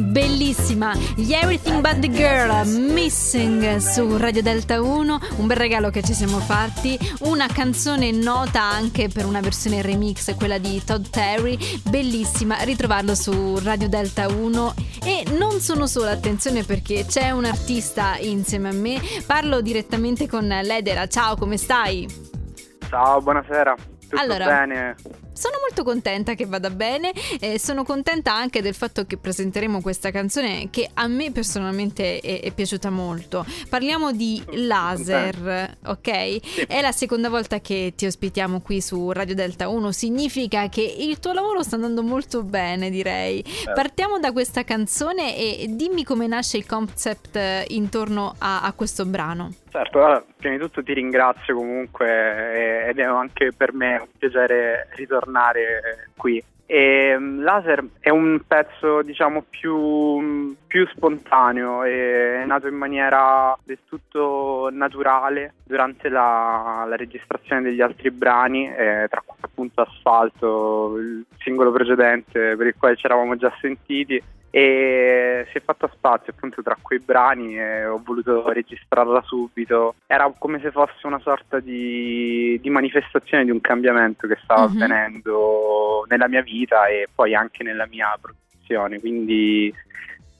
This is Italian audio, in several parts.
Bellissima, gli Everything But The Girl, Missing su Radio Delta 1, un bel regalo che ci siamo fatti, una canzone nota anche per una versione remix, quella di Todd Terry, bellissima, ritrovarlo su Radio Delta 1 e non sono sola, attenzione perché c'è un artista insieme a me, parlo direttamente con Ledera, ciao come stai? Ciao, buonasera, tutto allora, bene? Sono molto contenta che vada bene e sono contenta anche del fatto che presenteremo questa canzone che a me personalmente è, è piaciuta molto. Parliamo di Laser, ok? Sì. È la seconda volta che ti ospitiamo qui su Radio Delta 1, significa che il tuo lavoro sta andando molto bene, direi. Certo. Partiamo da questa canzone e dimmi come nasce il concept eh, intorno a, a questo brano. Certo, allora, prima di tutto ti ringrazio comunque eh, ed è anche per me un piacere ritornare qui. E, mm, Laser è un pezzo diciamo più, più spontaneo, è nato in maniera del tutto naturale durante la, la registrazione degli altri brani, eh, tra cui appunto Asfalto, il singolo precedente per il quale ci eravamo già sentiti e si è fatto spazio appunto tra quei brani e ho voluto registrarla subito. Era come se fosse una sorta di, di manifestazione di un cambiamento che stava Mhm. avvenendo nella mia vita e poi anche nella mia produzione, quindi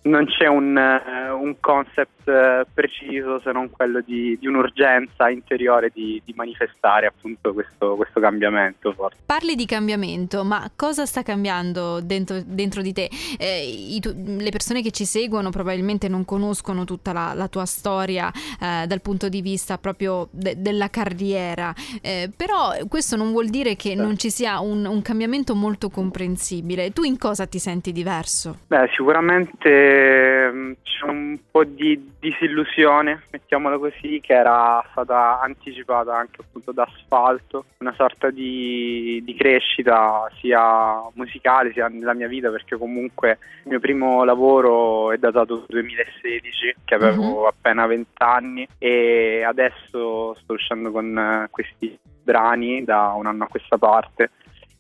non c'è un, eh, un concept eh, preciso se non quello di, di un'urgenza interiore di, di manifestare appunto questo, questo cambiamento forse. Parli di cambiamento, ma cosa sta cambiando dentro, dentro di te? Eh, i le persone che ci seguono probabilmente non conoscono tutta la, la tua storia eh, dal punto di vista proprio de- della carriera, Eh, però questo non vuol dire che non ci sia un, un cambiamento molto comprensibile. Tu in cosa ti senti diverso? Beh, sicuramente ehm, c'è un po' di disillusione, mettiamola così, che era stata anticipata anche appunto da Asfalto, una sorta di, di crescita sia musicale sia nella mia vita, perché comunque il mio primo lavoro è datato 2016, che avevo appena 20 anni e adesso sto uscendo con questi brani da un anno a questa parte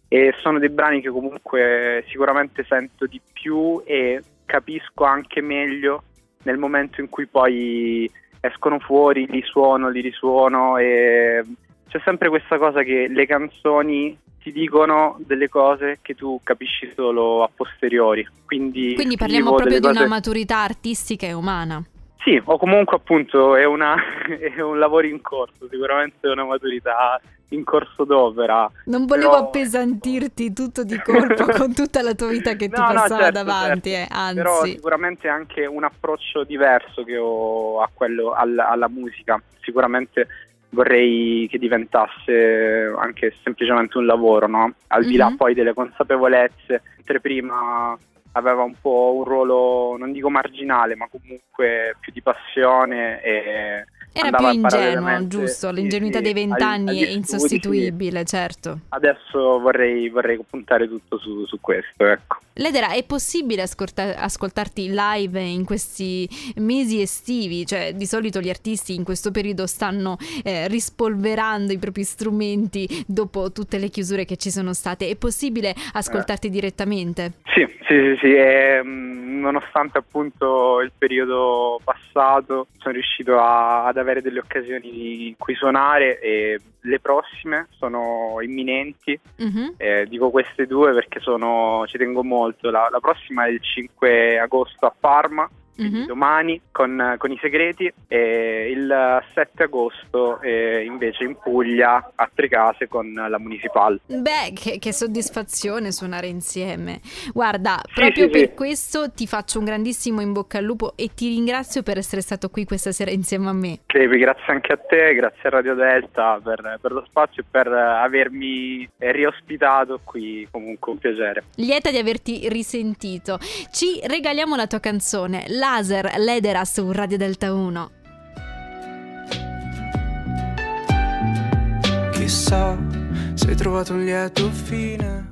e sono dei brani che comunque sicuramente sento di più e capisco anche meglio nel momento in cui poi escono fuori, li suono, li risuono e c'è sempre questa cosa che le canzoni ti dicono delle cose che tu capisci solo a posteriori. Quindi, Quindi parliamo proprio di delle una cose- maturità artistica e umana. Sì, o comunque appunto è, una, è un lavoro in corso, sicuramente è una maturità in corso d'opera. Non volevo Però- appesantirti tutto di colpo con tutta la tua vita che ti No, no, passava certo, davanti, certo. eh, Però anzi. sicuramente anche un approccio diverso che ho a quello, al- alla musica. Sicuramente vorrei che diventasse anche semplicemente un lavoro, no? Al di là Mhm. poi delle consapevolezze, mentre prima aveva un po' un ruolo, non dico marginale, ma comunque più di passione e Era più ingenuo, giusto? L'ingenuità sì, dei vent'anni è insostituibile, certo. sì. Adesso vorrei, vorrei puntare tutto su, su questo, ecco. Ledera, è possibile ascolta- ascoltarti live in questi mesi estivi? Cioè, di solito gli artisti in questo periodo stanno eh, rispolverando i propri strumenti dopo tutte le chiusure che ci sono state. È possibile ascoltarti direttamente? Sì, sì, sì, sì, e, mh, nonostante appunto il periodo passato sono riuscito a- ad avere delle occasioni in cui suonare e le prossime sono imminenti, Mhm. Eh, dico queste due perché sono, ci tengo molto, la, la prossima è il 5 agosto a Parma, Mhm. domani con, con i segreti e il 7 agosto eh, invece in Puglia a Tricase con la Municipal. Beh, che, che soddisfazione suonare insieme. Guarda, Sì, proprio sì, per sì. questo ti faccio un grandissimo in bocca al lupo e ti ringrazio per essere stato qui questa sera insieme a me. Crepi, grazie anche a te, grazie a Radio Delta per, per lo spazio e per avermi riospitato qui, comunque un piacere. Lieta di averti risentito. Ci regaliamo la tua canzone, Laser Ledera su Radio Delta 1. Chissà se hai trovato un lieto fine